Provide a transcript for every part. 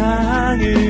세상을.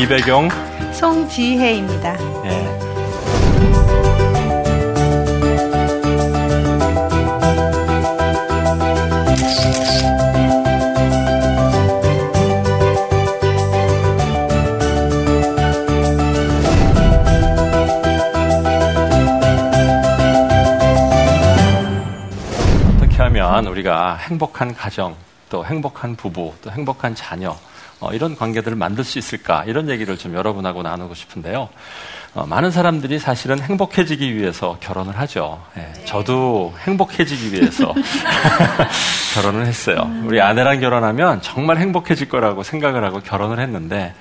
이배경, 송지혜입니다. 예. 어떻게 하면 우리가 행복한 가정, 또 행복한 부부, 또 행복한 자녀, 어, 이런 관계들을 만들 수 있을까 이런 얘기를 좀 여러분하고 나누고 싶은데요. 어, 많은 사람들이 사실은 행복해지기 위해서 결혼을 하죠. 예, 저도 행복해지기 위해서 결혼을 했어요. 우리 아내랑 결혼하면 정말 행복해질 거라고 생각을 하고 결혼을 했는데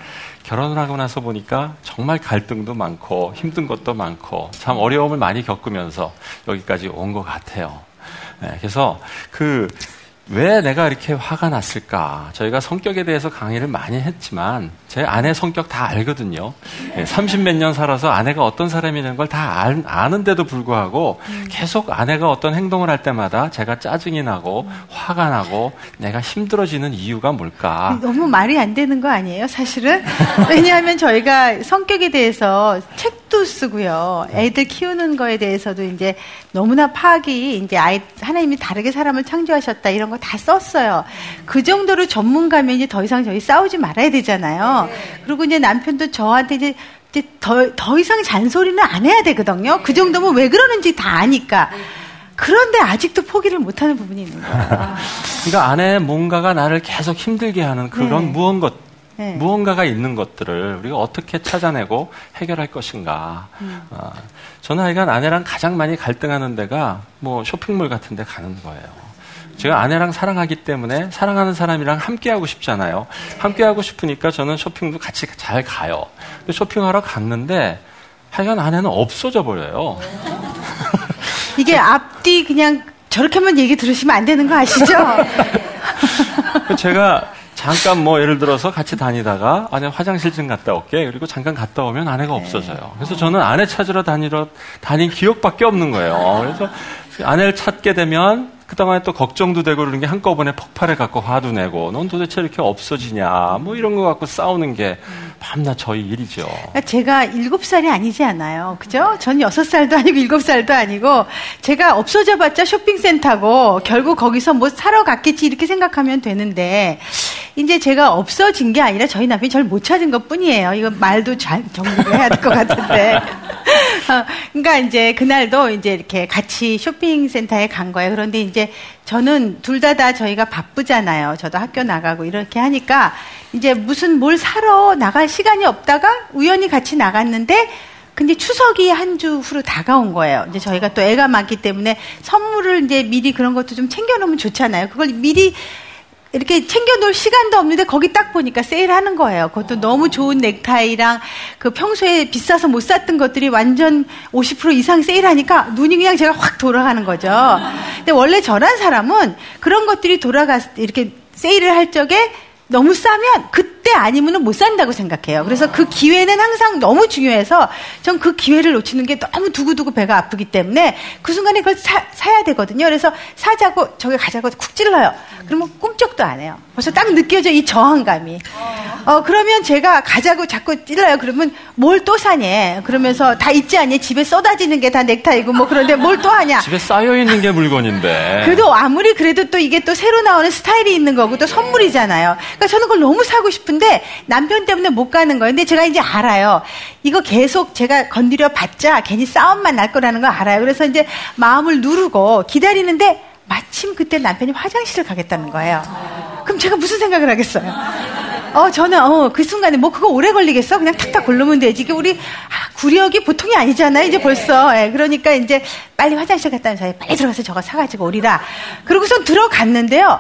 결혼을 하고 나서 보니까 정말 갈등도 많고 힘든 것도 많고 참 어려움을 많이 겪으면서 여기까지 온 것 같아요. 예, 그래서 그 왜 내가 이렇게 화가 났을까? 저희가 성격에 대해서 강의를 많이 했지만 제 아내 성격 다 알거든요. 30몇 년 살아서 아내가 어떤 사람이라는 걸 다 아는데도 불구하고 계속 아내가 어떤 행동을 할 때마다 제가 짜증이 나고 화가 나고 내가 힘들어지는 이유가 뭘까? 너무 말이 안 되는 거 아니에요, 사실은? 왜냐하면 저희가 성격에 대해서 책도 쓰고요. 애들 키우는 거에 대해서도 이제 너무나 파악이 이제 아이 하나님이 다르게 사람을 창조하셨다 이런 거 다 썼어요. 그 정도로 전문가면 이제 더 이상 저희 싸우지 말아야 되잖아요. 그리고 이제 남편도 저한테 이제 더, 더 이상 잔소리는 안 해야 되거든요. 그 정도면 왜 그러는지 다 아니까. 그런데 아직도 포기를 못하는 부분이 있는 거예요. 그러니까 안에 뭔가가 나를 계속 힘들게 하는 그런 네. 무언가 네. 무언가가 있는 것들을 우리가 어떻게 찾아내고 해결할 것인가. 음. 어, 저는 하여간 아내랑 가장 많이 갈등하는 데가 뭐 쇼핑몰 같은 데 가는 거예요. 제가 아내랑 사랑하기 때문에 사랑하는 사람이랑 함께 하고 싶잖아요. 함께 하고 싶으니까 저는 쇼핑도 같이 잘 가요. 쇼핑하러 갔는데 하여간 아내는 없어져 버려요. 이게 앞뒤 그냥 저렇게만 얘기 들으시면 안 되는 거 아시죠? 제가 잠깐 뭐 예를 들어서 같이 다니다가 아내 화장실 좀 갔다 올게. 그리고 잠깐 갔다 오면 아내가 네. 없어져요. 그래서 저는 아내 찾으러 다니러 다닌 기억밖에 없는 거예요. 그래서 아내를 찾게 되면 그동안에 또 걱정도 되고 그런 게 한꺼번에 폭발해 갖고 화도 내고 넌 도대체 이렇게 없어지냐 뭐 이런 거 갖고 싸우는 게 밤낮 저희 일이죠. 그러니까 제가 일곱 살이 아니지 않아요. 그죠? 전 여섯 살도 아니고 일곱 살도 아니고 제가 없어져 봤자 쇼핑센터고 결국 거기서 뭐 사러 갔겠지 이렇게 생각하면 되는데 이제 제가 없어진 게 아니라 저희 남편이 저를 못 찾은 것 뿐이에요. 이거 말도 잘 정리를 해야 될 것 같은데. 어, 그러니까 이제 그날도 이제 이렇게 같이 쇼핑센터에 간 거예요. 그런데 이제 저는 둘 다다 다 저희가 바쁘잖아요. 저도 학교 나가고 이렇게 하니까 이제 무슨 뭘 사러 나갈 시간이 없다가 우연히 같이 나갔는데 근데 추석이 한 주 후로 다가온 거예요. 이제 저희가 또 애가 많기 때문에 선물을 이제 미리 그런 것도 좀 챙겨놓으면 좋잖아요. 그걸 미리 이렇게 챙겨놓을 시간도 없는데 거기 딱 보니까 세일하는 거예요. 그것도 너무 좋은 넥타이랑 그 평소에 비싸서 못 샀던 것들이 완전 50% 이상 세일하니까 눈이 그냥 제가 확 돌아가는 거죠. 근데 원래 저란 사람은 그런 것들이 돌아갔 이렇게 세일을 할 적에 너무 싸면 그 때 아니면 못 산다고 생각해요. 그래서 그 기회는 항상 너무 중요해서 전 그 기회를 놓치는 게 너무 두고두고 배가 아프기 때문에 그 순간에 그걸 사, 사야 되거든요. 그래서 사자고 저기 가자고 쿡 찔러요. 그러면 꿈쩍도 안 해요. 벌써 딱 느껴져 이 저항감이. 어 그러면 제가 가자고 자꾸 찔러요. 그러면 뭘 또 사냐? 그러면서 다 있지 않니? 집에 쏟아지는 게 다 넥타이고 뭐 그런데 뭘 또 하냐? 집에 쌓여 있는 게 물건인데. 그래도 아무리 그래도 또 이게 또 새로 나오는 스타일이 있는 거고 또 선물이잖아요. 그러니까 저는 그걸 너무 사고 싶은 데 남편 때문에 못 가는 거예요. 근데 제가 이제 알아요. 이거 계속 제가 건드려 봤자 괜히 싸움만 날 거라는 걸 알아요. 그래서 이제 마음을 누르고 기다리는데 마침 그때 남편이 화장실을 가겠다는 거예요. 그럼 제가 무슨 생각을 하겠어요? 어, 저는, 어, 그 순간에 뭐 그거 오래 걸리겠어? 그냥 탁탁 고르면 되지. 이게 우리, 아, 구력이 보통이 아니잖아요, 이제 벌써. 예, 그러니까 이제 빨리 화장실 갔다 온 사이에 빨리 들어가서 저거 사가지고 오리라. 그러고선 들어갔는데요.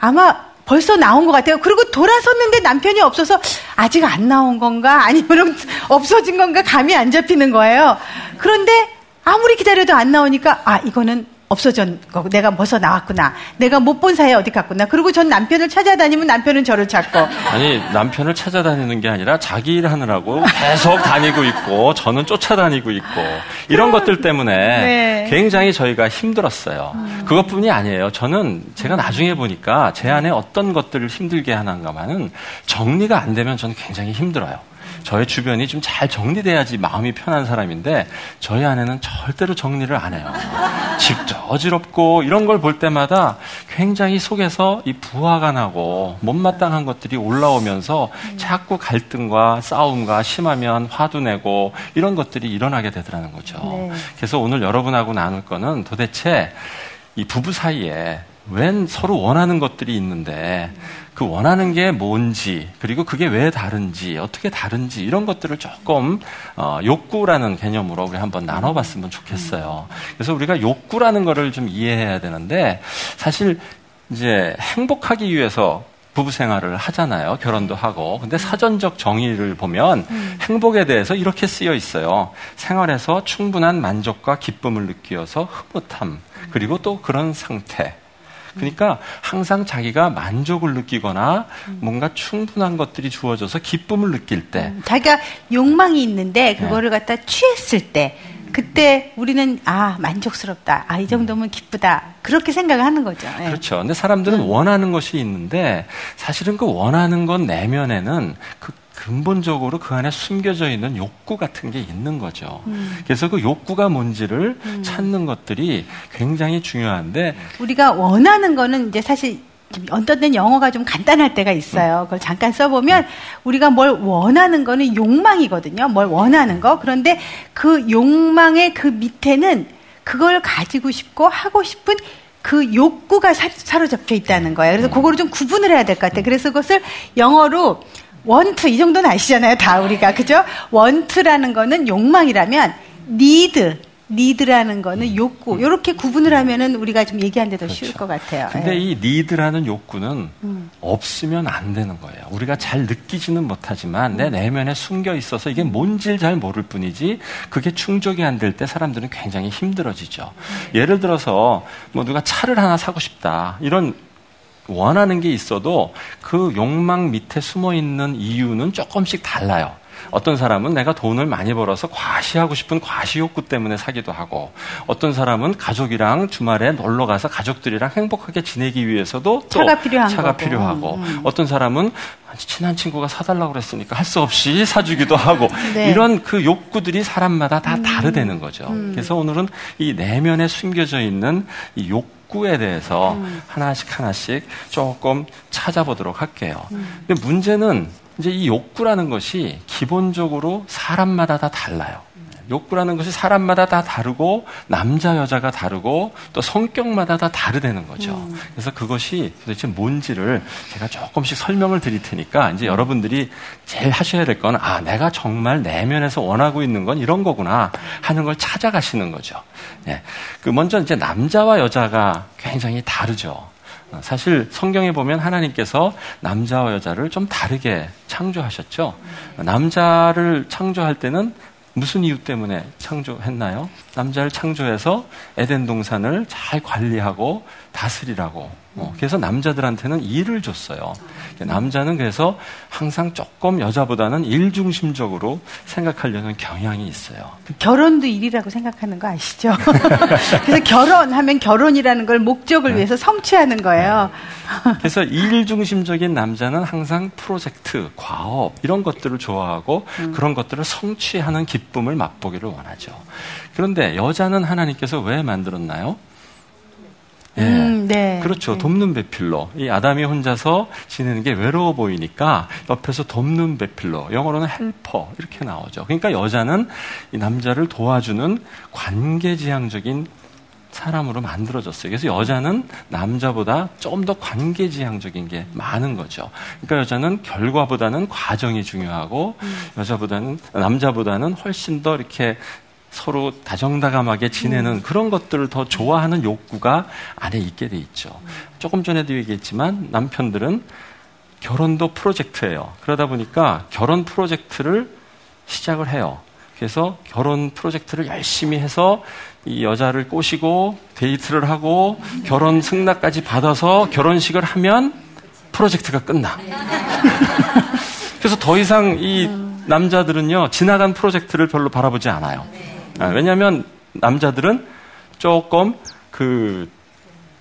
아마 벌써 나온 것 같아요. 그리고 돌아섰는데 남편이 없어서 아직 안 나온 건가? 아니면 없어진 건가? 감이 안 잡히는 거예요. 그런데 아무리 기다려도 안 나오니까, 아, 이거는 없어진 거 내가 벗어 나왔구나. 내가 못 본 사이에 어디 갔구나. 그리고 전 남편을 찾아다니면 남편은 저를 찾고. 아니 남편을 찾아다니는 게 아니라 자기 일 하느라고 계속 다니고 있고 저는 쫓아다니고 있고 이런 것들 때문에 네. 굉장히 저희가 힘들었어요. 음. 그것뿐이 아니에요. 저는 제가 나중에 보니까 제 안에 어떤 것들을 힘들게 하는가만은 정리가 안 되면 저는 굉장히 힘들어요. 저의 주변이 좀 잘 정리돼야지 마음이 편한 사람인데 저희 아내는 절대로 정리를 안 해요. 집도 어지럽고 이런 걸 볼 때마다 굉장히 속에서 이 부하가 나고 못마땅한 것들이 올라오면서 자꾸 갈등과 싸움과 심하면 화도 내고 이런 것들이 일어나게 되더라는 거죠. 네. 그래서 오늘 여러분하고 나눌 거는 도대체 이 부부 사이에 웬 서로 원하는 것들이 있는데 그 원하는 게 뭔지 그리고 그게 왜 다른지 어떻게 다른지 이런 것들을 조금 어, 욕구라는 개념으로 우리 한번 나눠봤으면 좋겠어요. 그래서 우리가 욕구라는 거를 좀 이해해야 되는데 사실 이제 행복하기 위해서 부부 생활을 하잖아요. 결혼도 하고. 근데 사전적 정의를 보면 음. 행복에 대해서 이렇게 쓰여 있어요. 생활에서 충분한 만족과 기쁨을 느끼어서 흐뭇함. 그리고 또 그런 상태. 그러니까 항상 자기가 만족을 느끼거나 뭔가 충분한 것들이 주어져서 기쁨을 느낄 때 음, 자기가 욕망이 있는데 그거를 네. 갖다 취했을 때 그때 우리는 아 만족스럽다 아 이 정도면 기쁘다 그렇게 생각을 하는 거죠. 네. 그렇죠. 근데 사람들은 음. 원하는 것이 있는데 사실은 그 원하는 것 내면에는 그 근본적으로 그 안에 숨겨져 있는 욕구 같은 게 있는 거죠. 음. 그래서 그 욕구가 뭔지를 음. 찾는 것들이 굉장히 중요한데 우리가 원하는 거는 이제 사실 어떤 때는 영어가 좀 간단할 때가 있어요. 그걸 잠깐 써보면 우리가 뭘 원하는 거는 욕망이거든요. 뭘 원하는 거. 그런데 그 욕망의 그 밑에는 그걸 가지고 싶고 하고 싶은 그 욕구가 사 로잡혀 있다는 거예요. 그래서 음. 그거를 좀 구분을 해야 될 것 같아요. 그래서 그것을 영어로 원투 이 정도는 아시잖아요 다 우리가 그죠 원투라는 거는 욕망이라면 need need라는 거는 욕구 이렇게 구분을 하면은 우리가 좀 얘기하는 데 더 그렇죠. 쉬울 것 같아요. 근데 네. 이 need라는 욕구는 음. 없으면 안 되는 거예요. 우리가 잘 느끼지는 못하지만 음. 내 내면에 숨겨 있어서 이게 뭔지 잘 모를 뿐이지 그게 충족이 안 될 때 사람들은 굉장히 힘들어지죠. 음. 예를 들어서 뭐 누가 차를 하나 사고 싶다 이런 원하는 게 있어도 그 욕망 밑에 숨어 있는 이유는 조금씩 달라요. 어떤 사람은 내가 돈을 많이 벌어서 과시하고 싶은 과시 욕구 때문에 사기도 하고, 어떤 사람은 가족이랑 주말에 놀러 가서 가족들이랑 행복하게 지내기 위해서도 차가 필요한 차가 거고. 필요하고, 음. 어떤 사람은 친한 친구가 사달라고 그랬으니까 할 수 없이 사주기도 하고, 네. 이런 그 욕구들이 사람마다 다 음. 다르다는 거죠. 음. 그래서 오늘은 이 내면에 숨겨져 있는 이 욕, 욕구에 대해서 음. 하나씩 하나씩 조금 찾아보도록 할게요. 음. 근데 문제는 이제 이 욕구라는 것이 기본적으로 사람마다 다 달라요. 욕구라는 것이 사람마다 다 다르고 남자 여자가 다르고 또 성격마다 다 다르다는 거죠. 음. 그래서 그것이 도대체 뭔지를 제가 조금씩 설명을 드릴 테니까 이제 음. 여러분들이 제일 하셔야 될 건 아, 내가 정말 내면에서 원하고 있는 건 이런 거구나 하는 걸 찾아가시는 거죠. 예. 그 먼저 이제 남자와 여자가 굉장히 다르죠. 사실 성경에 보면 하나님께서 남자와 여자를 좀 다르게 창조하셨죠. 남자를 창조할 때는 무슨 이유 때문에 창조했나요? 남자를 창조해서 에덴 동산을 잘 관리하고 다스리라고. 어, 그래서 남자들한테는 일을 줬어요. 남자는 그래서 항상 조금 여자보다는 일 중심적으로 생각하려는 경향이 있어요. 결혼도 일이라고 생각하는 거 아시죠? 그래서 결혼하면 결혼이라는 걸 목적을 네. 위해서 성취하는 거예요. 네. 그래서 일 중심적인 남자는 항상 프로젝트, 과업 이런 것들을 좋아하고 음. 그런 것들을 성취하는 기쁨을 맛보기를 원하죠. 그런데 여자는 하나님께서 왜 만들었나요? 예. 음, 네. 그렇죠. 네. 돕는 배필로. 이 아담이 혼자서 지내는 게 외로워 보이니까 옆에서 돕는 배필로. 영어로는 헬퍼. 이렇게 나오죠. 그러니까 여자는 이 남자를 도와주는 관계지향적인 사람으로 만들어졌어요. 그래서 여자는 남자보다 좀 더 관계지향적인 게 많은 거죠. 그러니까 여자는 결과보다는 과정이 중요하고 음. 여자보다는 남자보다는 훨씬 더 이렇게 서로 다정다감하게 지내는 음. 그런 것들을 더 좋아하는 욕구가 안에 있게 돼 있죠. 조금 전에도 얘기했지만 남편들은 결혼도 프로젝트예요. 그러다 보니까 결혼 프로젝트를 시작을 해요. 그래서 결혼 프로젝트를 열심히 해서 이 여자를 꼬시고 데이트를 하고 결혼 승낙까지 받아서 결혼식을 하면 프로젝트가 끝나. 그래서 더 이상 이 남자들은요, 지나간 프로젝트를 별로 바라보지 않아요. 아, 왜냐하면 남자들은 조금 그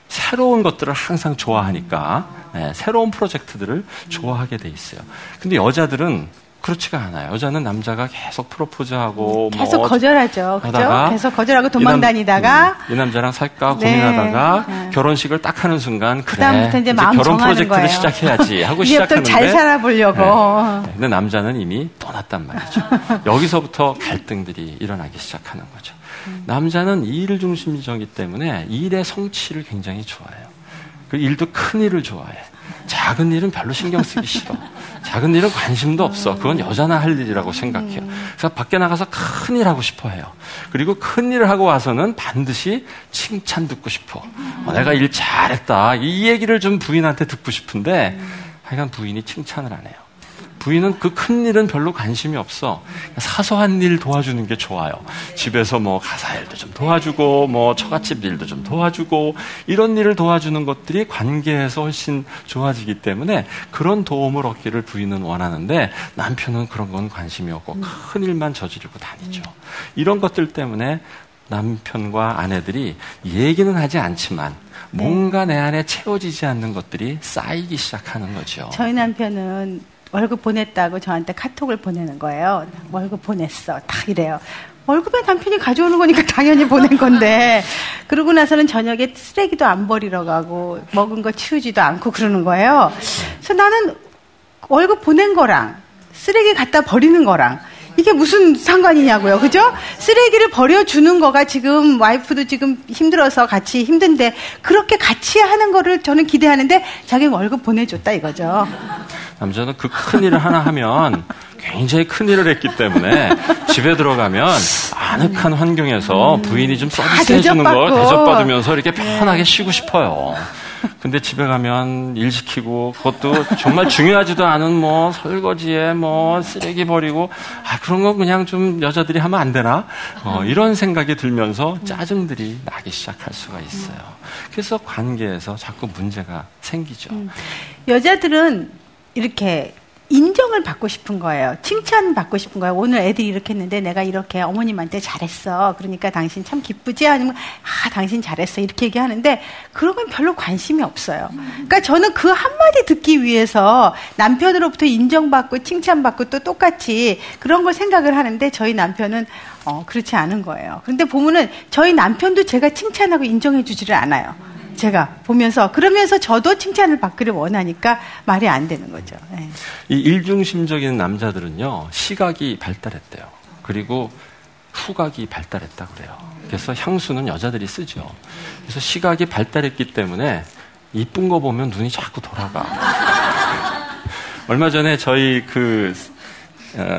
새로운 것들을 항상 좋아하니까 네, 새로운 프로젝트들을 좋아하게 돼 있어요. 근데 여자들은 그렇지가 않아요. 여자는 남자가 계속 프로포즈하고 음, 계속 뭐 거절하죠. 그죠? 계속 거절하고 도망 다니다가 이, 음, 이, 남자랑 살까 네. 고민하다가 네. 결혼식을 딱 하는 순간 그래 그다음부터 이제, 마음 결혼 프로젝트를 거예요. 시작해야지 하고 시작하는데 잘 살아보려고. 네. 근데 남자는 이미 떠났단 말이죠. 여기서부터 갈등들이 일어나기 시작하는 거죠. 음. 남자는 일 중심적이기 때문에 일의 성취를 굉장히 좋아해요. 그 일도 큰 일을 좋아해. 작은 일은 별로 신경 쓰기 싫어. 작은 일은 관심도 없어. 그건 여자나 할 일이라고 생각해요. 그래서 밖에 나가서 큰 일 하고 싶어 해요. 그리고 큰 일을 하고 와서는 반드시 칭찬 듣고 싶어. 어, 내가 일 잘했다. 이 얘기를 좀 부인한테 듣고 싶은데 하여간 부인이 칭찬을 안 해요. 부인은 그 큰 일은 별로 관심이 없어. 사소한 일 도와주는 게 좋아요. 집에서 뭐 가사 일도 좀 도와주고, 뭐 처갓집 일도 좀 도와주고, 이런 일을 도와주는 것들이 관계에서 훨씬 좋아지기 때문에 그런 도움을 얻기를 부인은 원하는데 남편은 그런 건 관심이 없고 큰 일만 저지르고 다니죠. 이런 것들 때문에 남편과 아내들이 얘기는 하지 않지만 뭔가 내 안에 채워지지 않는 것들이 쌓이기 시작하는 거죠. 저희 남편은 월급 보냈다고 저한테 카톡을 보내는 거예요. 월급 보냈어. 딱 이래요. 월급에 남편이 가져오는 거니까 당연히 보낸 건데 그러고 나서는 저녁에 쓰레기도 안 버리러 가고 먹은 거 치우지도 않고 그러는 거예요. 그래서 나는 월급 보낸 거랑 쓰레기 갖다 버리는 거랑 이게 무슨 상관이냐고요. 그죠? 쓰레기를 버려주는 거가 지금 와이프도 지금 힘들어서 같이 힘든데 그렇게 같이 하는 거를 저는 기대하는데 자기 월급 보내줬다 이거죠. 남자는 그 큰 일을 하나 하면 굉장히 큰 일을 했기 때문에 집에 들어가면 아늑한 환경에서 부인이 좀 서비스 해주는 걸 대접받으면서 이렇게 편하게 쉬고 싶어요. 근데 집에 가면 일 시키고 그것도 정말 중요하지도 않은 뭐 설거지에 뭐 쓰레기 버리고 아 그런 거 그냥 좀 여자들이 하면 안 되나 어, 이런 생각이 들면서 짜증들이 나기 시작할 수가 있어요. 그래서 관계에서 자꾸 문제가 생기죠. 음. 여자들은 이렇게 인정을 받고 싶은 거예요. 칭찬 받고 싶은 거예요. 오늘 애들이 이렇게 했는데 내가 이렇게 어머님한테 잘했어. 그러니까 당신 참 기쁘지? 아니면 아, 당신 잘했어. 이렇게 얘기하는데 그런 건 별로 관심이 없어요. 그러니까 저는 그 한마디 듣기 위해서 남편으로부터 인정받고 칭찬받고 또 똑같이 그런 걸 생각을 하는데 저희 남편은 어, 그렇지 않은 거예요. 그런데 보면은 저희 남편도 제가 칭찬하고 인정해 주지를 않아요. 제가 보면서 그러면서 저도 칭찬을 받기를 원하니까 말이 안 되는 거죠. 네. 이 일중심적인 남자들은요 시각이 발달했대요. 그리고 후각이 발달했다 그래요. 그래서 향수는 여자들이 쓰죠. 그래서 시각이 발달했기 때문에 이쁜 거 보면 눈이 자꾸 돌아가. 얼마 전에 저희 그 어,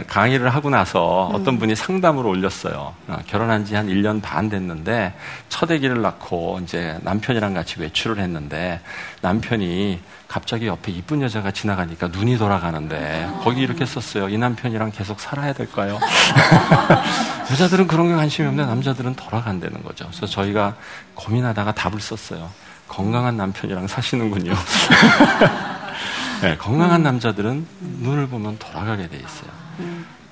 강의를 하고 나서 음. 어떤 분이 상담으로 올렸어요. 어, 결혼한 지 한 1년 반 됐는데 첫 아기를 낳고 이제 남편이랑 같이 외출을 했는데 남편이 갑자기 옆에 이쁜 여자가 지나가니까 눈이 돌아가는데 거기 이렇게 썼어요. 이 남편이랑 계속 살아야 될까요? 여자들은 그런 게 관심이 없는데 남자들은 돌아간다는 거죠. 그래서 저희가 고민하다가 답을 썼어요. 건강한 남편이랑 사시는군요. 네, 건강한 남자들은 눈을 보면 돌아가게 돼 있어요.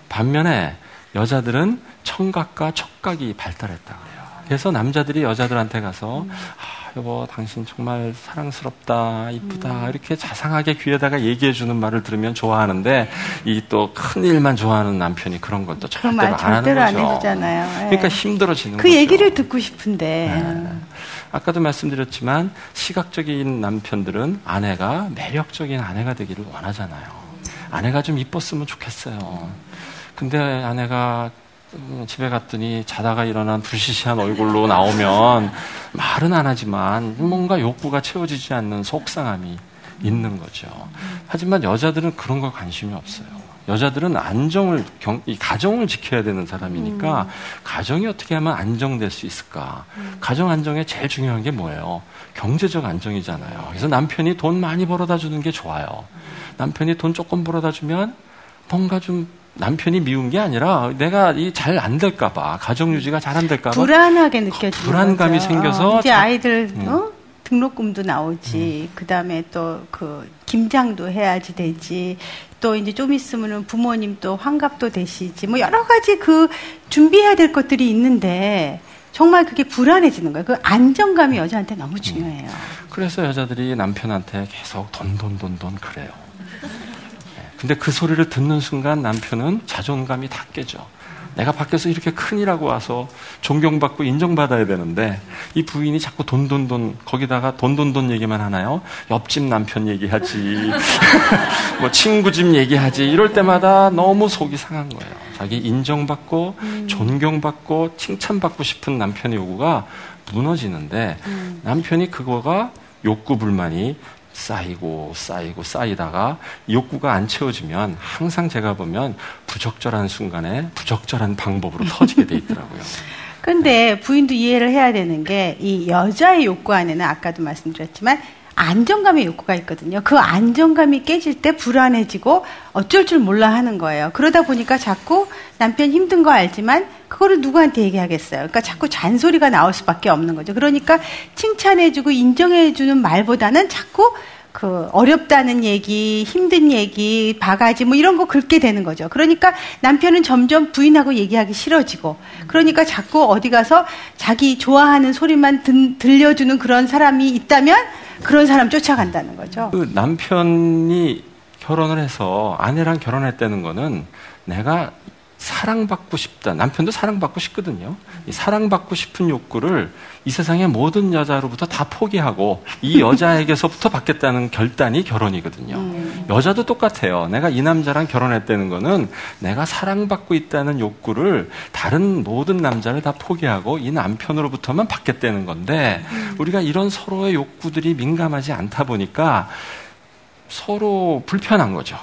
반면에 여자들은 청각과 촉각이 발달했다 그래요. 그래서 남자들이 여자들한테 가서 아, 여보 당신 정말 사랑스럽다 이쁘다 음. 이렇게 자상하게 귀에다가 얘기해 주는 말을 들으면 좋아하는데 이 또 큰 일만 좋아하는 남편이 그런 것도 절대로 안 하는 거죠. 안 해주잖아요. 네. 그러니까 힘들어지는 그 거죠. 얘기를 듣고 싶은데 네. 아까도 말씀드렸지만 시각적인 남편들은 아내가 매력적인 아내가 되기를 원하잖아요. 아내가 좀 이뻤으면 좋겠어요. 근데 아내가 음, 집에 갔더니 자다가 일어난 부시시한 얼굴로 나오면 말은 안 하지만 뭔가 욕구가 채워지지 않는 속상함이 있는 거죠. 하지만 여자들은 그런 걸 관심이 없어요. 여자들은 안정을 경, 이 가정을 지켜야 되는 사람이니까 음. 가정이 어떻게 하면 안정될 수 있을까? 음. 가정 안정에 제일 중요한 게 뭐예요? 경제적 안정이잖아요. 그래서 남편이 돈 많이 벌어다 주는 게 좋아요. 남편이 돈 조금 벌어다 주면 뭔가 좀 남편이 미운 게 아니라 내가 이 잘 안 될까봐 가정 유지가 잘 안 될까봐 불안하게 느껴지는 불안감이 거죠. 생겨서 어, 이제 아이들 음. 어? 등록금도 나오지 음. 그다음에 또 그 김장도 해야지 되지 또 이제 좀 있으면은 부모님 또 환갑도 되시지 뭐 여러 가지 그 준비해야 될 것들이 있는데 정말 그게 불안해지는 거예요. 그 안정감이 여자한테 너무 중요해요. 음. 그래서 여자들이 남편한테 계속 돈 돈 돈 돈 그래요. 근데 그 소리를 듣는 순간 남편은 자존감이 다 깨져. 내가 밖에서 이렇게 큰이라고 와서 존경받고 인정받아야 되는데 이 부인이 자꾸 돈돈돈 거기다가 돈돈돈 얘기만 하나요? 옆집 남편 얘기하지 뭐 친구 집 얘기하지 이럴 때마다 너무 속이 상한 거예요. 자기 인정받고 음. 존경받고 칭찬받고 싶은 남편의 요구가 무너지는데 음. 남편이 그거가 욕구 불만이 쌓이고 쌓이고 쌓이다가 욕구가 안 채워지면 항상 제가 보면 부적절한 순간에 부적절한 방법으로 터지게 돼 있더라고요. 근데 부인도 이해를 해야 되는 게 이 여자의 욕구 안에는 아까도 말씀드렸지만 안정감의 욕구가 있거든요. 그 안정감이 깨질 때 불안해지고 어쩔 줄 몰라 하는 거예요. 그러다 보니까 자꾸 남편 힘든 거 알지만 그거를 누구한테 얘기하겠어요. 그러니까 자꾸 잔소리가 나올 수밖에 없는 거죠. 그러니까 칭찬해주고 인정해주는 말보다는 자꾸 그 어렵다는 얘기, 힘든 얘기, 바가지 뭐 이런 거 긁게 되는 거죠. 그러니까 남편은 점점 부인하고 얘기하기 싫어지고 그러니까 자꾸 어디 가서 자기 좋아하는 소리만 든, 들려주는 그런 사람이 있다면 그런 사람 쫓아간다는 거죠. 그 남편이 결혼을 해서 아내랑 결혼했다는 거는 내가 사랑받고 싶다. 남편도 사랑받고 싶거든요. 이 사랑받고 싶은 욕구를 이 세상의 모든 여자로부터 다 포기하고 이 여자에게서부터 받겠다는 결단이 결혼이거든요. 음. 여자도 똑같아요. 내가 이 남자랑 결혼했다는 거는 내가 사랑받고 있다는 욕구를 다른 모든 남자를 다 포기하고 이 남편으로부터만 받겠다는 건데 음. 우리가 이런 서로의 욕구들이 민감하지 않다 보니까 서로 불편한 거죠.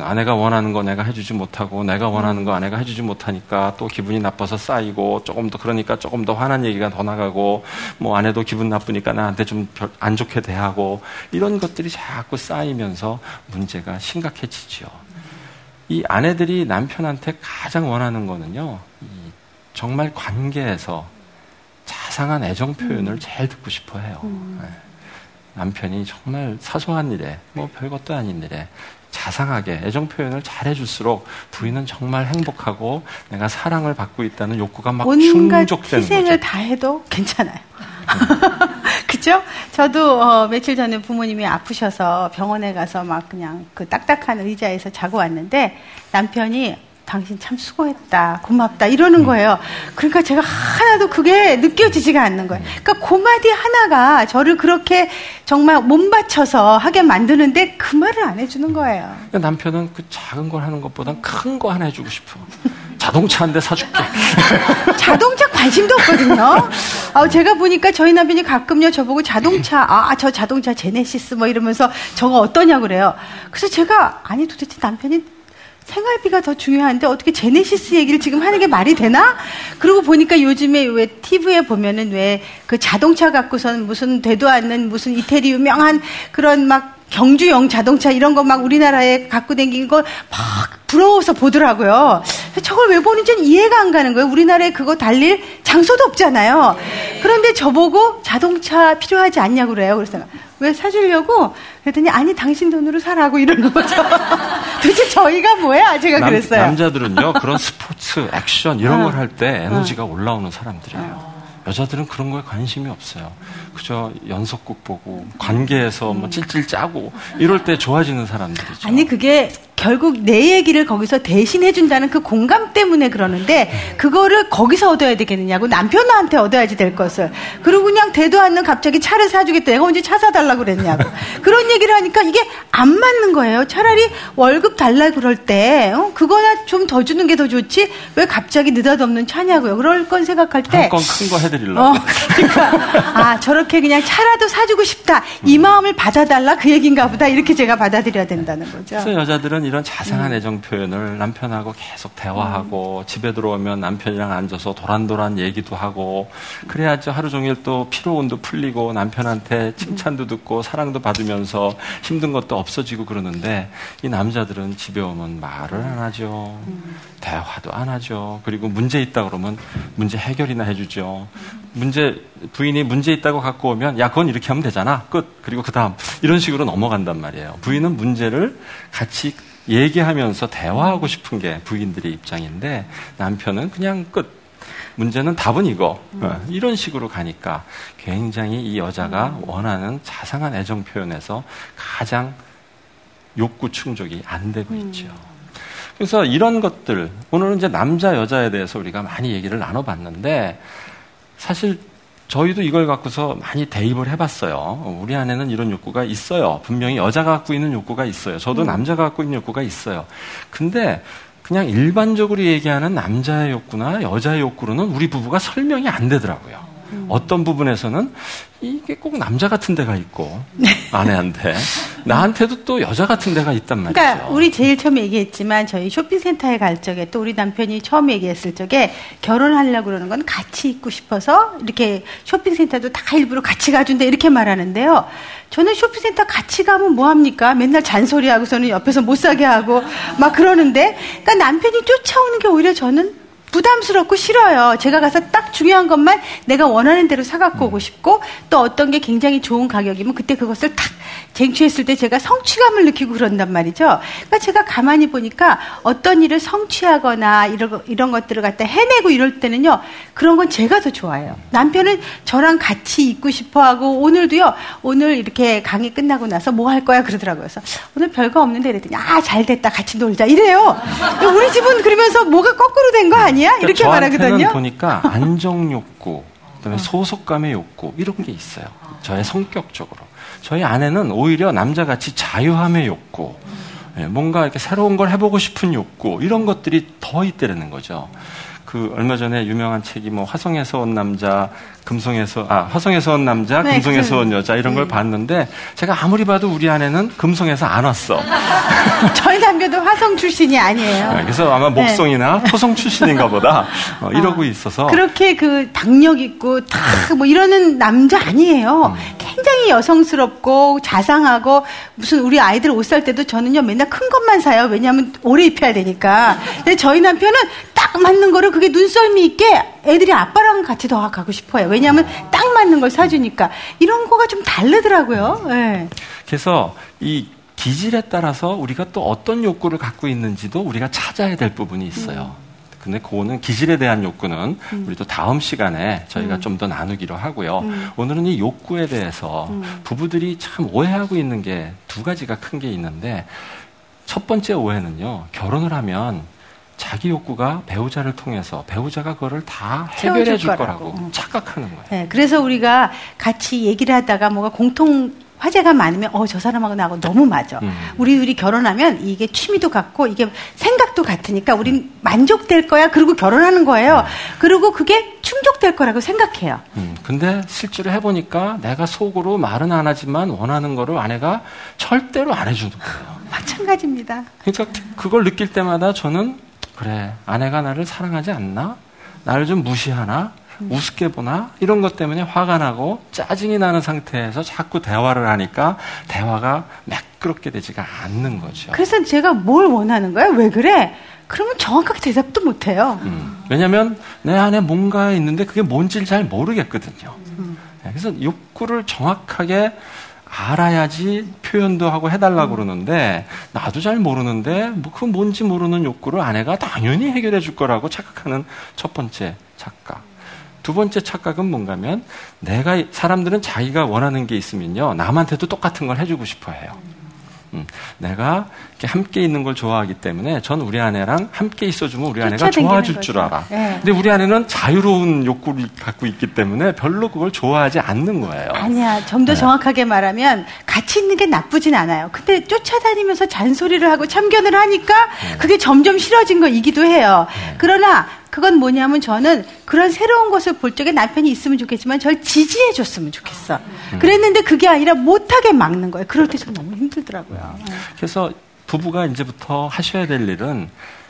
아내가 원하는 거 내가 해주지 못하고 내가 원하는 거 아내가 해주지 못하니까 또 기분이 나빠서 쌓이고 조금 더 그러니까 조금 더 화난 얘기가 더 나가고 뭐 아내도 기분 나쁘니까 나한테 좀 안 좋게 대하고 이런 것들이 자꾸 쌓이면서 문제가 심각해지죠. 이 아내들이 남편한테 가장 원하는 거는요. 정말 관계에서 자상한 애정 표현을 제일 듣고 싶어 해요. 음. 네. 남편이 정말 사소한 일에 뭐 별것도 아닌 일에 자상하게 애정 표현을 잘 해줄수록 부인은 정말 행복하고 내가 사랑을 받고 있다는 욕구가 막 충족되는 희생을. 다 해도 괜찮아요. 그죠? 저도 어, 며칠 전에 부모님이 아프셔서 병원에 가서 막 그냥 그 딱딱한 의자에서 자고 왔는데 남편이 당신 참 수고했다, 고맙다 이러는 음. 거예요. 그러니까 제가 하나도 그게 느껴지지가 않는 거예요. 그러니까 고마디 하나가 저를 그렇게 정말 몸 바쳐서 하게 만드는데 그 말을 안 해주는 거예요. 그러니까 남편은 그 작은 걸 하는 것보다 큰거 하나 해주고 싶어. 자동차 한 대 사줄게. 자동차 관심도 없거든요. 아, 제가 보니까 저희 남편이 가끔요 저보고 자동차 아 저 자동차 제네시스 뭐 이러면서 저거 어떠냐 그래요. 그래서 제가 아니 도대체 남편이 생활비가 더 중요한데 어떻게 제네시스 얘기를 지금 하는 게 말이 되나? 그러고 보니까 요즘에 왜 TV에 보면은 왜 그 자동차 갖고선 무슨 되도 않는 무슨 이태리 유명한 그런 막 경주용 자동차 이런 거 막 우리나라에 갖고 다니는 걸막 부러워서 보더라고요. 저걸 왜 보는지는 이해가 안 가는 거예요. 우리나라에 그거 달릴 장소도 없잖아요. 그런데 저보고 자동차 필요하지 않냐고 그래요. 그래서 왜 사주려고? 그랬더니 아니 당신 돈으로 사라고 이러는 거죠. 도대체 저희가 뭐야? 제가 남, 그랬어요. 남자들은요 그런 스포츠, 액션 이런 어. 걸할 때 에너지가 어. 올라오는 사람들이에요. 어. 여자들은 그런 거에 관심이 없어요. 그저 연속극 보고 관계에서 뭐 찔찔 짜고 이럴 때 좋아지는 사람들이죠. 아니 그게 결국 내 얘기를 거기서 대신 해준다는 그 공감 때문에 그러는데 그거를 거기서 얻어야 되겠느냐고 남편한테 얻어야지 될 것을. 그리고 그냥 대도 않는 갑자기 차를 사주겠다 내가 언제 차 사달라고 그랬냐고. 그런 얘기를 하니까 이게 안 맞는 거예요. 차라리 월급 달라 그럴 때 어? 그거나 좀 더 주는 게 더 좋지? 왜 갑자기 느닷없는 차냐고요. 그럴 건 생각할 때한건큰 거 해드리려고. 어, 그러니까 아 저렇게 그냥 차라도 사주고 싶다. 이 마음을 받아달라? 그 얘기인가 보다. 이렇게 제가 받아들여야 된다는 거죠. 그래서 여자들은 이런 자상한 음. 애정 표현을 남편하고 계속 대화하고 음. 집에 들어오면 남편이랑 앉아서 도란도란 얘기도 하고 그래야죠 하루 종일 또 피로운도 풀리고 남편한테 칭찬도 듣고 사랑도 받으면서 힘든 것도 없어지고 그러는데 이 남자들은 집에 오면 말을 안 하죠. 음. 대화도 안 하죠. 그리고 문제 있다 그러면 문제 해결이나 해주죠. 문제 부인이 문제 있다고 갖고 오면 야 그건 이렇게 하면 되잖아. 끝. 그리고 그 다음 이런 식으로 넘어간단 말이에요. 부인은 문제를 같이 얘기하면서 대화하고 싶은 게 부인들의 입장인데 남편은 그냥 끝. 문제는 답은 이거. 어, 이런 식으로 가니까 굉장히 이 여자가 원하는 자상한 애정 표현에서 가장 욕구 충족이 안 되고 있죠. 그래서 이런 것들, 오늘은 이제 남자, 여자에 대해서 우리가 많이 얘기를 나눠봤는데, 사실 저희도 이걸 갖고서 많이 대입을 해봤어요. 우리 안에는 이런 욕구가 있어요. 분명히 여자가 갖고 있는 욕구가 있어요. 저도 음. 남자가 갖고 있는 욕구가 있어요. 근데 그냥 일반적으로 얘기하는 남자의 욕구나 여자의 욕구로는 우리 부부가 설명이 안 되더라고요. 음. 어떤 부분에서는 이게 꼭 남자 같은 데가 있고 네. 아내한테 나한테도 또 여자 같은 데가 있단 말이죠. 그러니까 우리 제일 처음에 얘기했지만 저희 쇼핑센터에 갈 적에 또 우리 남편이 처음 얘기했을 적에 결혼하려고 그러는 건 같이 있고 싶어서 이렇게 쇼핑센터도 다 일부러 같이 가준다 이렇게 말하는데요. 저는 쇼핑센터 같이 가면 뭐 합니까? 맨날 잔소리하고서는 옆에서 못 사게 하고 막 그러는데 그러니까 남편이 쫓아오는 게 오히려 저는 부담스럽고 싫어요. 제가 가서 딱 중요한 것만 내가 원하는 대로 사갖고 오고 싶고 또 어떤 게 굉장히 좋은 가격이면 그때 그것을 탁 쟁취했을 때 제가 성취감을 느끼고 그런단 말이죠. 그러니까 제가 가만히 보니까 어떤 일을 성취하거나 이런, 이런 것들을 갖다 해내고 이럴 때는요. 그런 건 제가 더 좋아해요. 남편은 저랑 같이 있고 싶어 하고 오늘도요. 오늘 이렇게 강의 끝나고 나서 뭐 할 거야 그러더라고요. 그래서 오늘 별거 없는데 이랬더니 아, 잘 됐다. 같이 놀자. 이래요. 우리 집은 그러면서 뭐가 거꾸로 된 거 아니야? 아니야? 이렇게 그러니까 말하거든요. 보니까 안정 욕구, 그다음에 어. 소속감의 욕구 이런 게 있어요. 저의 성격적으로. 저희 아내는 오히려 남자같이 자유함의 욕구, 예, 뭔가 이렇게 새로운 걸 해보고 싶은 욕구 이런 것들이 더 있다는 거죠. 그 얼마 전에 유명한 책이 뭐 화성에서 온 남자, 금성에서 아 화성에서 온 남자, 네, 금성에서 그, 온 여자 이런 네. 걸 봤는데 제가 아무리 봐도 우리 아내는 금성에서 안 왔어. 저희 남편도 화성 출신이 아니에요. 네, 그래서 아마 네. 목성이나 네. 토성 출신인가 보다 어, 이러고 어, 있어서 그렇게 그 당력 있고 다 뭐 이러는 남자 아니에요. 음. 굉장히 여성스럽고 자상하고 무슨 우리 아이들 옷 살 때도 저는요 맨날 큰 것만 사요. 왜냐하면 오래 입혀야 되니까. 근데 저희 남편은 딱 맞는 거를 그게 눈썰미 있게 애들이 아빠랑 같이 더 가고 싶어요. 왜냐하면 딱 맞는 걸 사주니까 이런 거가 좀 다르더라고요. 네. 그래서 이 기질에 따라서 우리가 또 어떤 욕구를 갖고 있는지도 우리가 찾아야 될 부분이 있어요. 음. 근데 그거는 기질에 대한 욕구는 음. 우리 또 다음 시간에 저희가 음. 좀더 나누기로 하고요. 음. 오늘은 이 욕구에 대해서 음. 부부들이 참 오해하고 있는 게 두 가지가 큰 게 있는데 첫 번째 오해는요. 결혼을 하면 자기 욕구가 배우자를 통해서 배우자가 그거를 다 해결해 줄 거라고, 거라고 착각하는 거예요. 네, 그래서 우리가 같이 얘기를 하다가 뭐가 공통 화제가 많으면 어 저 사람하고 나하고 너무 맞아. 음. 우리 둘이 결혼하면 이게 취미도 같고 이게 생각도 같으니까 우린 만족될 거야. 그리고 결혼하는 거예요. 음. 그리고 그게 충족될 거라고 생각해요. 음. 근데 실제로 해보니까 내가 속으로 말은 안 하지만 원하는 거를 아내가 절대로 안 해주는 거예요. 마찬가지입니다. 그러니까 그걸 느낄 때마다 저는 그래 아내가 나를 사랑하지 않나? 나를 좀 무시하나? 우습게 보나? 이런 것 때문에 화가 나고 짜증이 나는 상태에서 자꾸 대화를 하니까 대화가 매끄럽게 되지가 않는 거죠. 그래서 제가 뭘 원하는 거야? 왜 그래? 그러면 정확하게 대답도 못 해요. 음, 왜냐면 내 안에 뭔가 있는데 그게 뭔지를 잘 모르겠거든요. 음. 그래서 욕구를 정확하게 알아야지 표현도 하고 해달라고 음. 그러는데 나도 잘 모르는데 뭐 그 뭔지 모르는 욕구를 아내가 당연히 해결해 줄 거라고 착각하는 첫 번째 착각. 두 번째 착각은 뭔가면 내가 사람들은 자기가 원하는 게 있으면요 남한테도 똑같은 걸 해주고 싶어 해요. 음, 내가 이렇게 함께 있는 걸 좋아하기 때문에 전 우리 아내랑 함께 있어주면 우리 아내가 좋아줄 줄 알아. 네. 근데 우리 아내는 자유로운 욕구를 갖고 있기 때문에 별로 그걸 좋아하지 않는 거예요. 아니야. 좀더 네. 정확하게 말하면 같이 있는 게 나쁘진 않아요. 근데 쫓아다니면서 잔소리를 하고 참견을 하니까 네. 그게 점점 싫어진 거이기도 해요. 네. 그러나 그건 뭐냐면 저는 그런 새로운 것을 볼 적에 남편이 있으면 좋겠지만 저를 지지해 줬으면 좋겠어. 음. 그랬는데 그게 아니라 못하게 막는 거예요. 그럴 때 좀 너무 힘들더라고요. 그래서 부부가 이제부터 하셔야 될 일은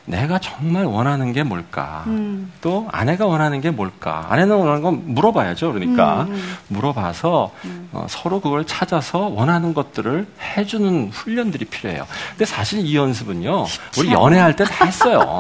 내가 정말 원하는 게 뭘까? 음. 또 아내가 원하는 게 뭘까? 아내는 원하는 건 물어봐야죠. 그러니까 음. 음. 물어봐서 음. 어, 서로 그걸 찾아서 원하는 것들을 해주는 훈련들이 필요해요. 근데 사실 이 연습은요, 우리 연애할 때 다 했어요.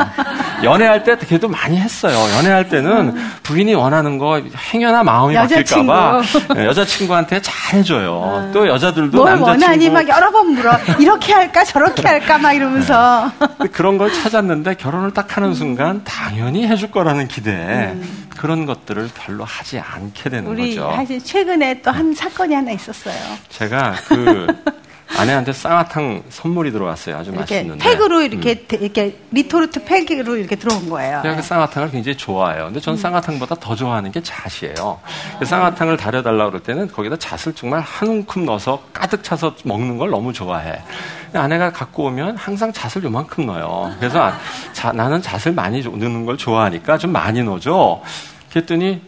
연애할 때 그래도 많이 했어요. 연애할 때는 음. 부인이 원하는 거 행여나 마음이 바뀔까봐 네, 여자친구한테 잘 해줘요. 음. 또 여자들도 남자친구 원하니 막 여러 번 물어. 이렇게 할까 저렇게 할까 막 이러면서 네. 그런 걸 찾았는데. 했는데 결혼을 딱 하는 순간 당연히 해줄 거라는 기대에 음. 그런 것들을 별로 하지 않게 되는 우리 거죠. 사실 최근에 또 한 사건이 하나 있었어요. 제가 그 아내한테 쌍화탕 선물이 들어왔어요. 아주 이렇게 맛있는데. 팩으로 이렇게 음. 이렇게 리토르트 팩으로 이렇게 들어온 거예요. 제가 그 쌍화탕을 굉장히 좋아해요. 근데 전 음. 쌍화탕보다 더 좋아하는 게 잣이에요. 그 쌍화탕을 다려달라고 그럴 때는 거기다 잣을 정말 한 움큼 넣어서 가득 차서 먹는 걸 너무 좋아해. 아내가 갖고 오면 항상 잣을 요만큼 넣어요. 그래서 자, 나는 잣을 많이 넣는 걸 좋아하니까 좀 많이 넣어줘. 그랬더니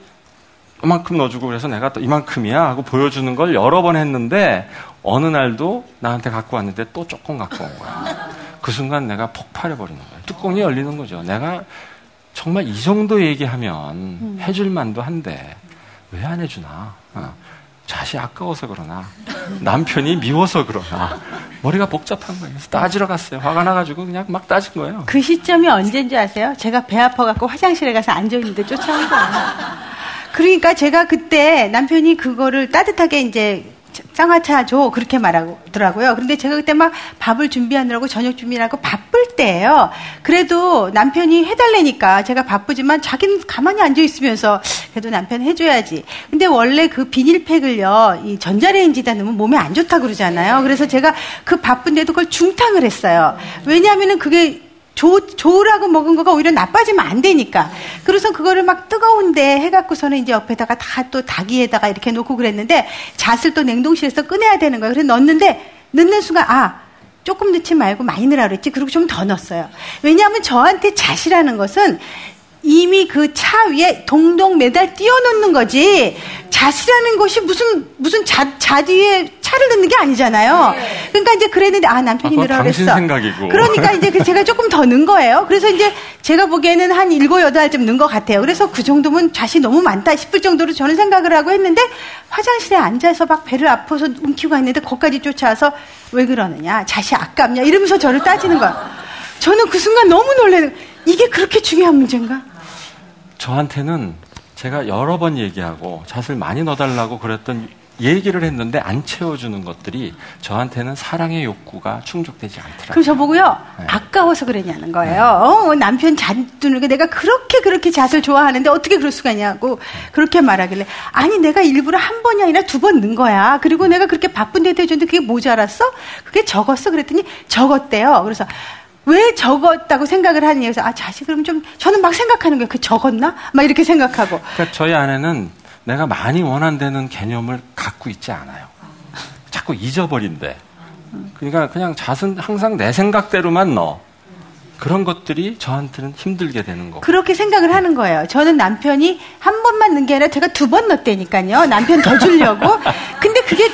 이만큼 넣어주고 그래서 내가 또 이만큼이야 하고 보여주는 걸 여러 번 했는데 어느 날도 나한테 갖고 왔는데 또 조금 갖고 온 거야. 그 순간 내가 폭발해 버리는 거야. 뚜껑이 열리는 거죠. 내가 정말 이 정도 얘기하면 음. 해줄 만도 한데 왜 안 해주나? 어. 자시 아까워서 그러나 남편이 미워서 그러나 머리가 복잡한 거예요. 따지러 갔어요. 화가 나가지고 그냥 막 따진 거예요. 그 시점이 언제인지 아세요? 제가 배 아파갖고 화장실에 가서 앉아있는데 쫓아온 거예요. 그러니까 제가 그때 남편이 그거를 따뜻하게 이제 쌍화차 줘 그렇게 말하더라고요. 그런데 제가 그때 막 밥을 준비하느라고 저녁 준비하고 바쁠 때예요. 그래도 남편이 해달래니까 제가 바쁘지만 자기는 가만히 앉아 있으면서 그래도 남편 해줘야지. 근데 원래 그 비닐팩을요 이 전자레인지다 넣으면 몸에 안 좋다 그러잖아요. 그래서 제가 그 바쁜데도 그걸 중탕을 했어요. 왜냐하면은 그게 조, 좋으라고 먹은 거가 오히려 나빠지면 안 되니까. 그래서 그거를 막 뜨거운데 해갖고서는 이제 옆에다가 다 또 닭위에다가 이렇게 놓고 그랬는데 잣을 또 냉동실에서 꺼내야 되는 거예요. 그래서 넣었는데 넣는 순간 아 조금 넣지 말고 많이 넣으라 그랬지. 그리고 좀 더 넣었어요. 왜냐하면 저한테 잣이라는 것은 이미 그 차 위에 동동 매달 띄워놓는 거지. 잣이라는 것이 무슨 무슨 잣, 잣 위에 차를 넣는 게 아니잖아요. 그러니까 이제 그랬는데 아 남편이 아, 넣으라 그랬어. 생각이고. 그러니까 이제 그 제가 조금 더 넣은 거예요. 그래서 이제 제가 보기에는 한 일곱 여덟 알쯤 넣은 것 같아요. 그래서 그 정도면 잣이 너무 많다 싶을 정도로 저는 생각을 하고 했는데 화장실에 앉아서 막 배를 아파서 움키고 있는데 거기까지 쫓아와서 왜 그러느냐 잣이 아깝냐 이러면서 저를 따지는 거야. 저는 그 순간 너무 놀래는 이게 그렇게 중요한 문제인가? 저한테는 제가 여러 번 얘기하고 잣을 많이 넣어달라고 그랬던 얘기를 했는데 안 채워주는 것들이 저한테는 사랑의 욕구가 충족되지 않더라고요. 그럼 저보고요, 네. 아까워서 그러냐는 거예요. 네. 어, 남편 잣 두는 게 내가 그렇게 그렇게 잣을 좋아하는데 어떻게 그럴 수가 있냐고 그렇게 말하길래, 아니, 내가 일부러 한 번이 아니라 두 번 넣은 거야. 그리고 내가 그렇게 바쁜데도 해줬는데 그게 모자랐어? 그게 적었어? 그랬더니 적었대요. 그래서 왜 적었다고 생각을 하느냐 그래서 아 자식 그럼 좀 저는 막 생각하는 거예요. 그 적었나? 막 이렇게 생각하고. 그러니까 저희 아내는 내가 많이 원한다는 개념을 갖고 있지 않아요. 자꾸 잊어버린대. 그러니까 그냥 잣은 항상 내 생각대로만 넣어. 그런 것들이 저한테는 힘들게 되는 거고. 그렇게 생각을 하는 거예요. 저는 남편이 한 번만 넣은 게 아니라 제가 두 번 넣었다니까요. 남편 더 주려고. 근데 그게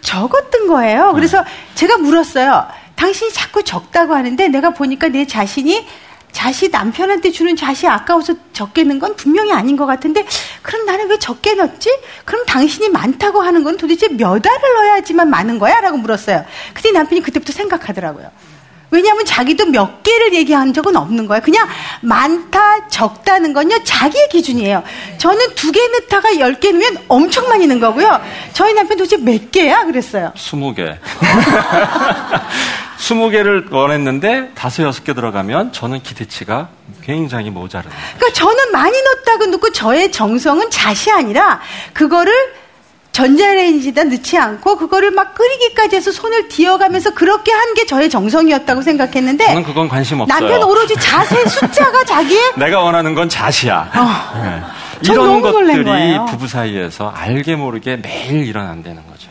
적었던 거예요. 그래서 제가 물었어요. 당신이 자꾸 적다고 하는데 내가 보니까 내 자신이 자시 남편한테 주는 자시 아까워서 적게 넣은 건 분명히 아닌 것 같은데 그럼 나는 왜 적게 넣었지? 그럼 당신이 많다고 하는 건 도대체 몇 알을 넣어야지만 많은 거야? 라고 물었어요. 근데 남편이 그때부터 생각하더라고요. 왜냐하면 자기도 몇 개를 얘기한 적은 없는 거예요. 그냥 많다, 적다는 건요, 자기의 기준이에요. 저는 두 개 넣다가 열 개 넣으면 엄청 많이 넣은 거고요. 저희 남편 도대체 몇 개야? 그랬어요. 스무 개. 스무 개를 원했는데 다섯 여섯 개 들어가면 저는 기대치가 굉장히 모자르네요. 그러니까 저는 많이 넣었다고 넣고 저의 정성은 잣이 아니라 그거를 전자레인지다 넣지 않고 그거를 막 끓이기까지 해서 손을 뒤어가면서 그렇게 한 게 저의 정성이었다고 생각했는데 저는 그건 관심 없어요. 남편 오로지 자세 숫자가 자기의 내가 원하는 건 자시야. 어. 네. 전 이런 것들이. 부부 사이에서 알게 모르게 매일 일어난다는 거죠.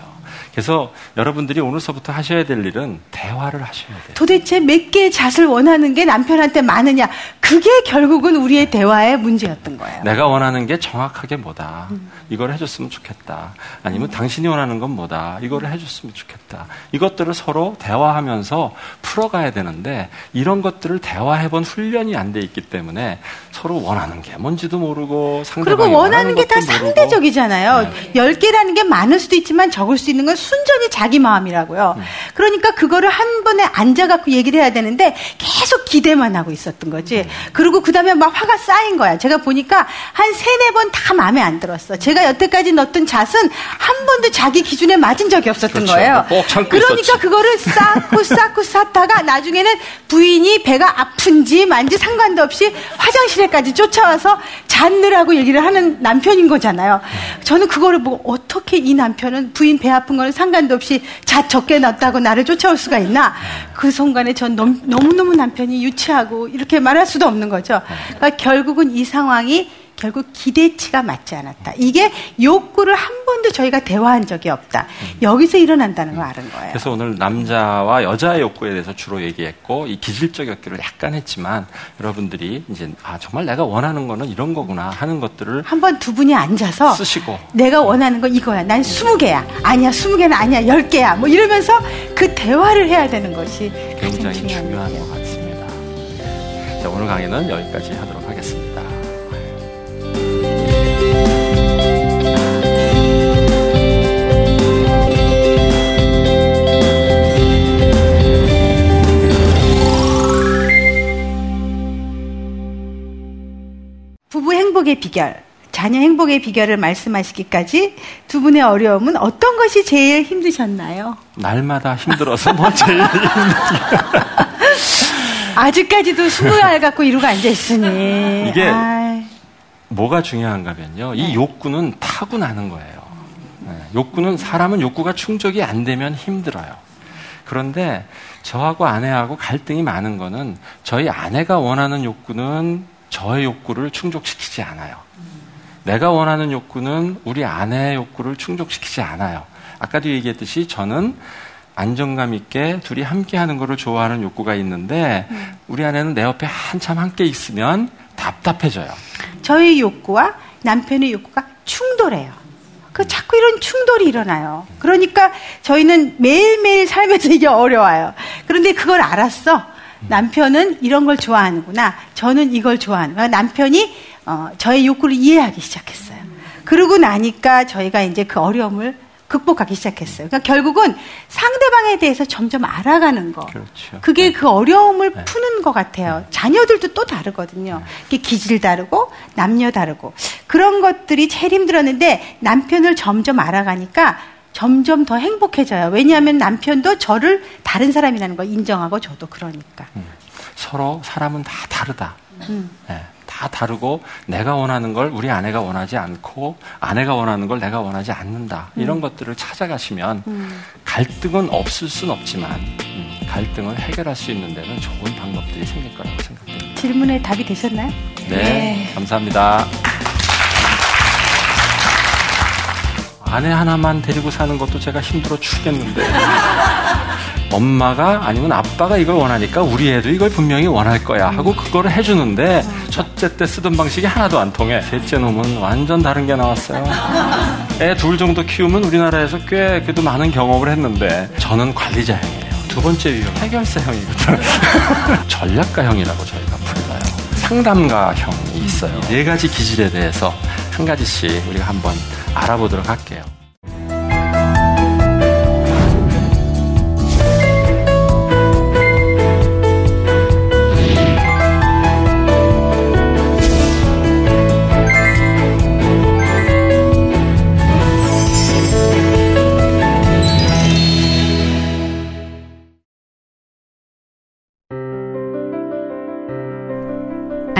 그래서 여러분들이 오늘서부터 하셔야 될 일은 대화를 하셔야 돼요. 도대체 몇 개의 잣을 원하는 게 남편한테 많으냐 그게 결국은 우리의 대화의 문제였던 거예요. 내가 원하는 게 정확하게 뭐다. 이걸 해줬으면 좋겠다. 아니면 당신이 원하는 건 뭐다. 이거를 해줬으면 좋겠다. 이것들을 서로 대화하면서 풀어가야 되는데 이런 것들을 대화해본 훈련이 안 돼 있기 때문에 서로 원하는 게 뭔지도 모르고 상대방이 그리고 원하는 게 다 상대적이잖아요. 네. 열 개라는 게 많을 수도 있지만 적을 수 있는 건 순전히 자기 마음이라고요. 음. 그러니까 그거를 한 번에 앉아갖고 얘기를 해야 되는데 계속 기대만 하고 있었던 거지. 음. 그리고 그 다음에 막 화가 쌓인 거야. 제가 보니까 한 세네 번 다 마음에 안 들었어. 제가 여태까지 넣었던 잣은 한 번도 자기 기준에 맞은 적이 없었던 그렇죠. 거예요. 꼭 참고 그러니까 있었지. 그거를 쌓고 쌓고 쌓다가 나중에는 부인이 배가 아픈지 만지 상관도 없이 화장실에까지 쫓아와서 잤느라고 얘기를 하는 남편인 거잖아요. 저는 그거를 보고 어떻게 이 남편은 부인 배 아픈 거는 상관도 없이 잣 적게 넣었다고 나를 쫓아올 수가 있나? 그 순간에 전 너무, 너무너무 남편이 유치하고 이렇게 말할 수도 없는 거죠. 그러니까 결국은 이 상황이 결국 기대치가 맞지 않았다. 이게 욕구를 한 번도 저희가 대화한 적이 없다. 여기서 일어난다는 걸 아는 거예요. 그래서 오늘 남자와 여자의 욕구에 대해서 주로 얘기했고 이 기질적 욕구를 약간 했지만 여러분들이 이제 아 정말 내가 원하는 거는 이런 거구나 하는 것들을 한 번 두 분이 앉아서 쓰시고 내가 원하는 건 이거야. 난 스무 개야. 아니야, 스무 개는 아니야. 열 개야. 뭐 이러면서 그 대화를 해야 되는 것이 굉장히 중요한 중요한. 것 같습니다. 자, 오늘 강의는 여기까지 하도록 하겠습니다. 비결, 자녀 행복의 비결을 말씀하시기까지 두 분의 어려움은 어떤 것이 제일 힘드셨나요? 날마다 힘들어서 뭐 제일 아직까지도 스무 알 갖고 이러고 앉아 있으니 이게 아이, 뭐가 중요한가면요. 이 욕구는 타고나는 거예요. 네, 욕구는 사람은 욕구가 충족이 안 되면 힘들어요. 그런데 저하고 아내하고 갈등이 많은 거는 저희 아내가 원하는 욕구는 저의 욕구를 충족시키지 않아요. 내가 원하는 욕구는 우리 아내의 욕구를 충족시키지 않아요. 아까도 얘기했듯이 저는 안정감 있게 둘이 함께 하는 거를 좋아하는 욕구가 있는데 우리 아내는 내 옆에 한참 함께 있으면 답답해져요. 저희 욕구와 남편의 욕구가 충돌해요. 그 자꾸 이런 충돌이 일어나요. 그러니까 저희는 매일매일 살면서 이게 어려워요. 그런데 그걸 알았어. 남편은 이런 걸 좋아하는구나. 저는 이걸 좋아하는구나. 남편이 어, 저의 욕구를 이해하기 시작했어요. 그러고 나니까 저희가 이제 그 어려움을 극복하기 시작했어요. 그러니까 결국은 상대방에 대해서 점점 알아가는 거. 그렇죠. 그게 그 어려움을 네. 푸는 것 같아요. 자녀들도 또 다르거든요. 이게 기질 다르고 남녀 다르고 그런 것들이 제일 힘들었는데 남편을 점점 알아가니까 점점 더 행복해져요. 왜냐하면 남편도 저를 다른 사람이라는 걸 인정하고 저도 그러니까. 서로 사람은 다 다르다. 음. 예, 다 다르고 내가 원하는 걸 우리 아내가 원하지 않고 아내가 원하는 걸 내가 원하지 않는다. 이런 음. 것들을 찾아가시면 갈등은 없을 순 없지만 음, 갈등을 해결할 수 있는 데는 좋은 방법들이 생길 거라고 생각됩니다. 질문에 답이 되셨나요? 네, 감사합니다. 아내 하나만 데리고 사는 것도 제가 힘들어 죽겠는데. 엄마가 아니면 아빠가 이걸 원하니까 우리 애도 이걸 분명히 원할 거야 하고 그거를 해주는데 첫째 때 쓰던 방식이 하나도 안 통해. 셋째 놈은 완전 다른 게 나왔어요. 애 둘 정도 키우면 우리나라에서 꽤 그래도 많은 경험을 했는데 저는 관리자형이에요. 두 번째 유형 해결사형이거든. 전략가형이라고 저희가 불러요. 상담가형이 있어요. 네 가지 기질에 대해서 한 가지씩 우리가 한번 알아보도록 할게요.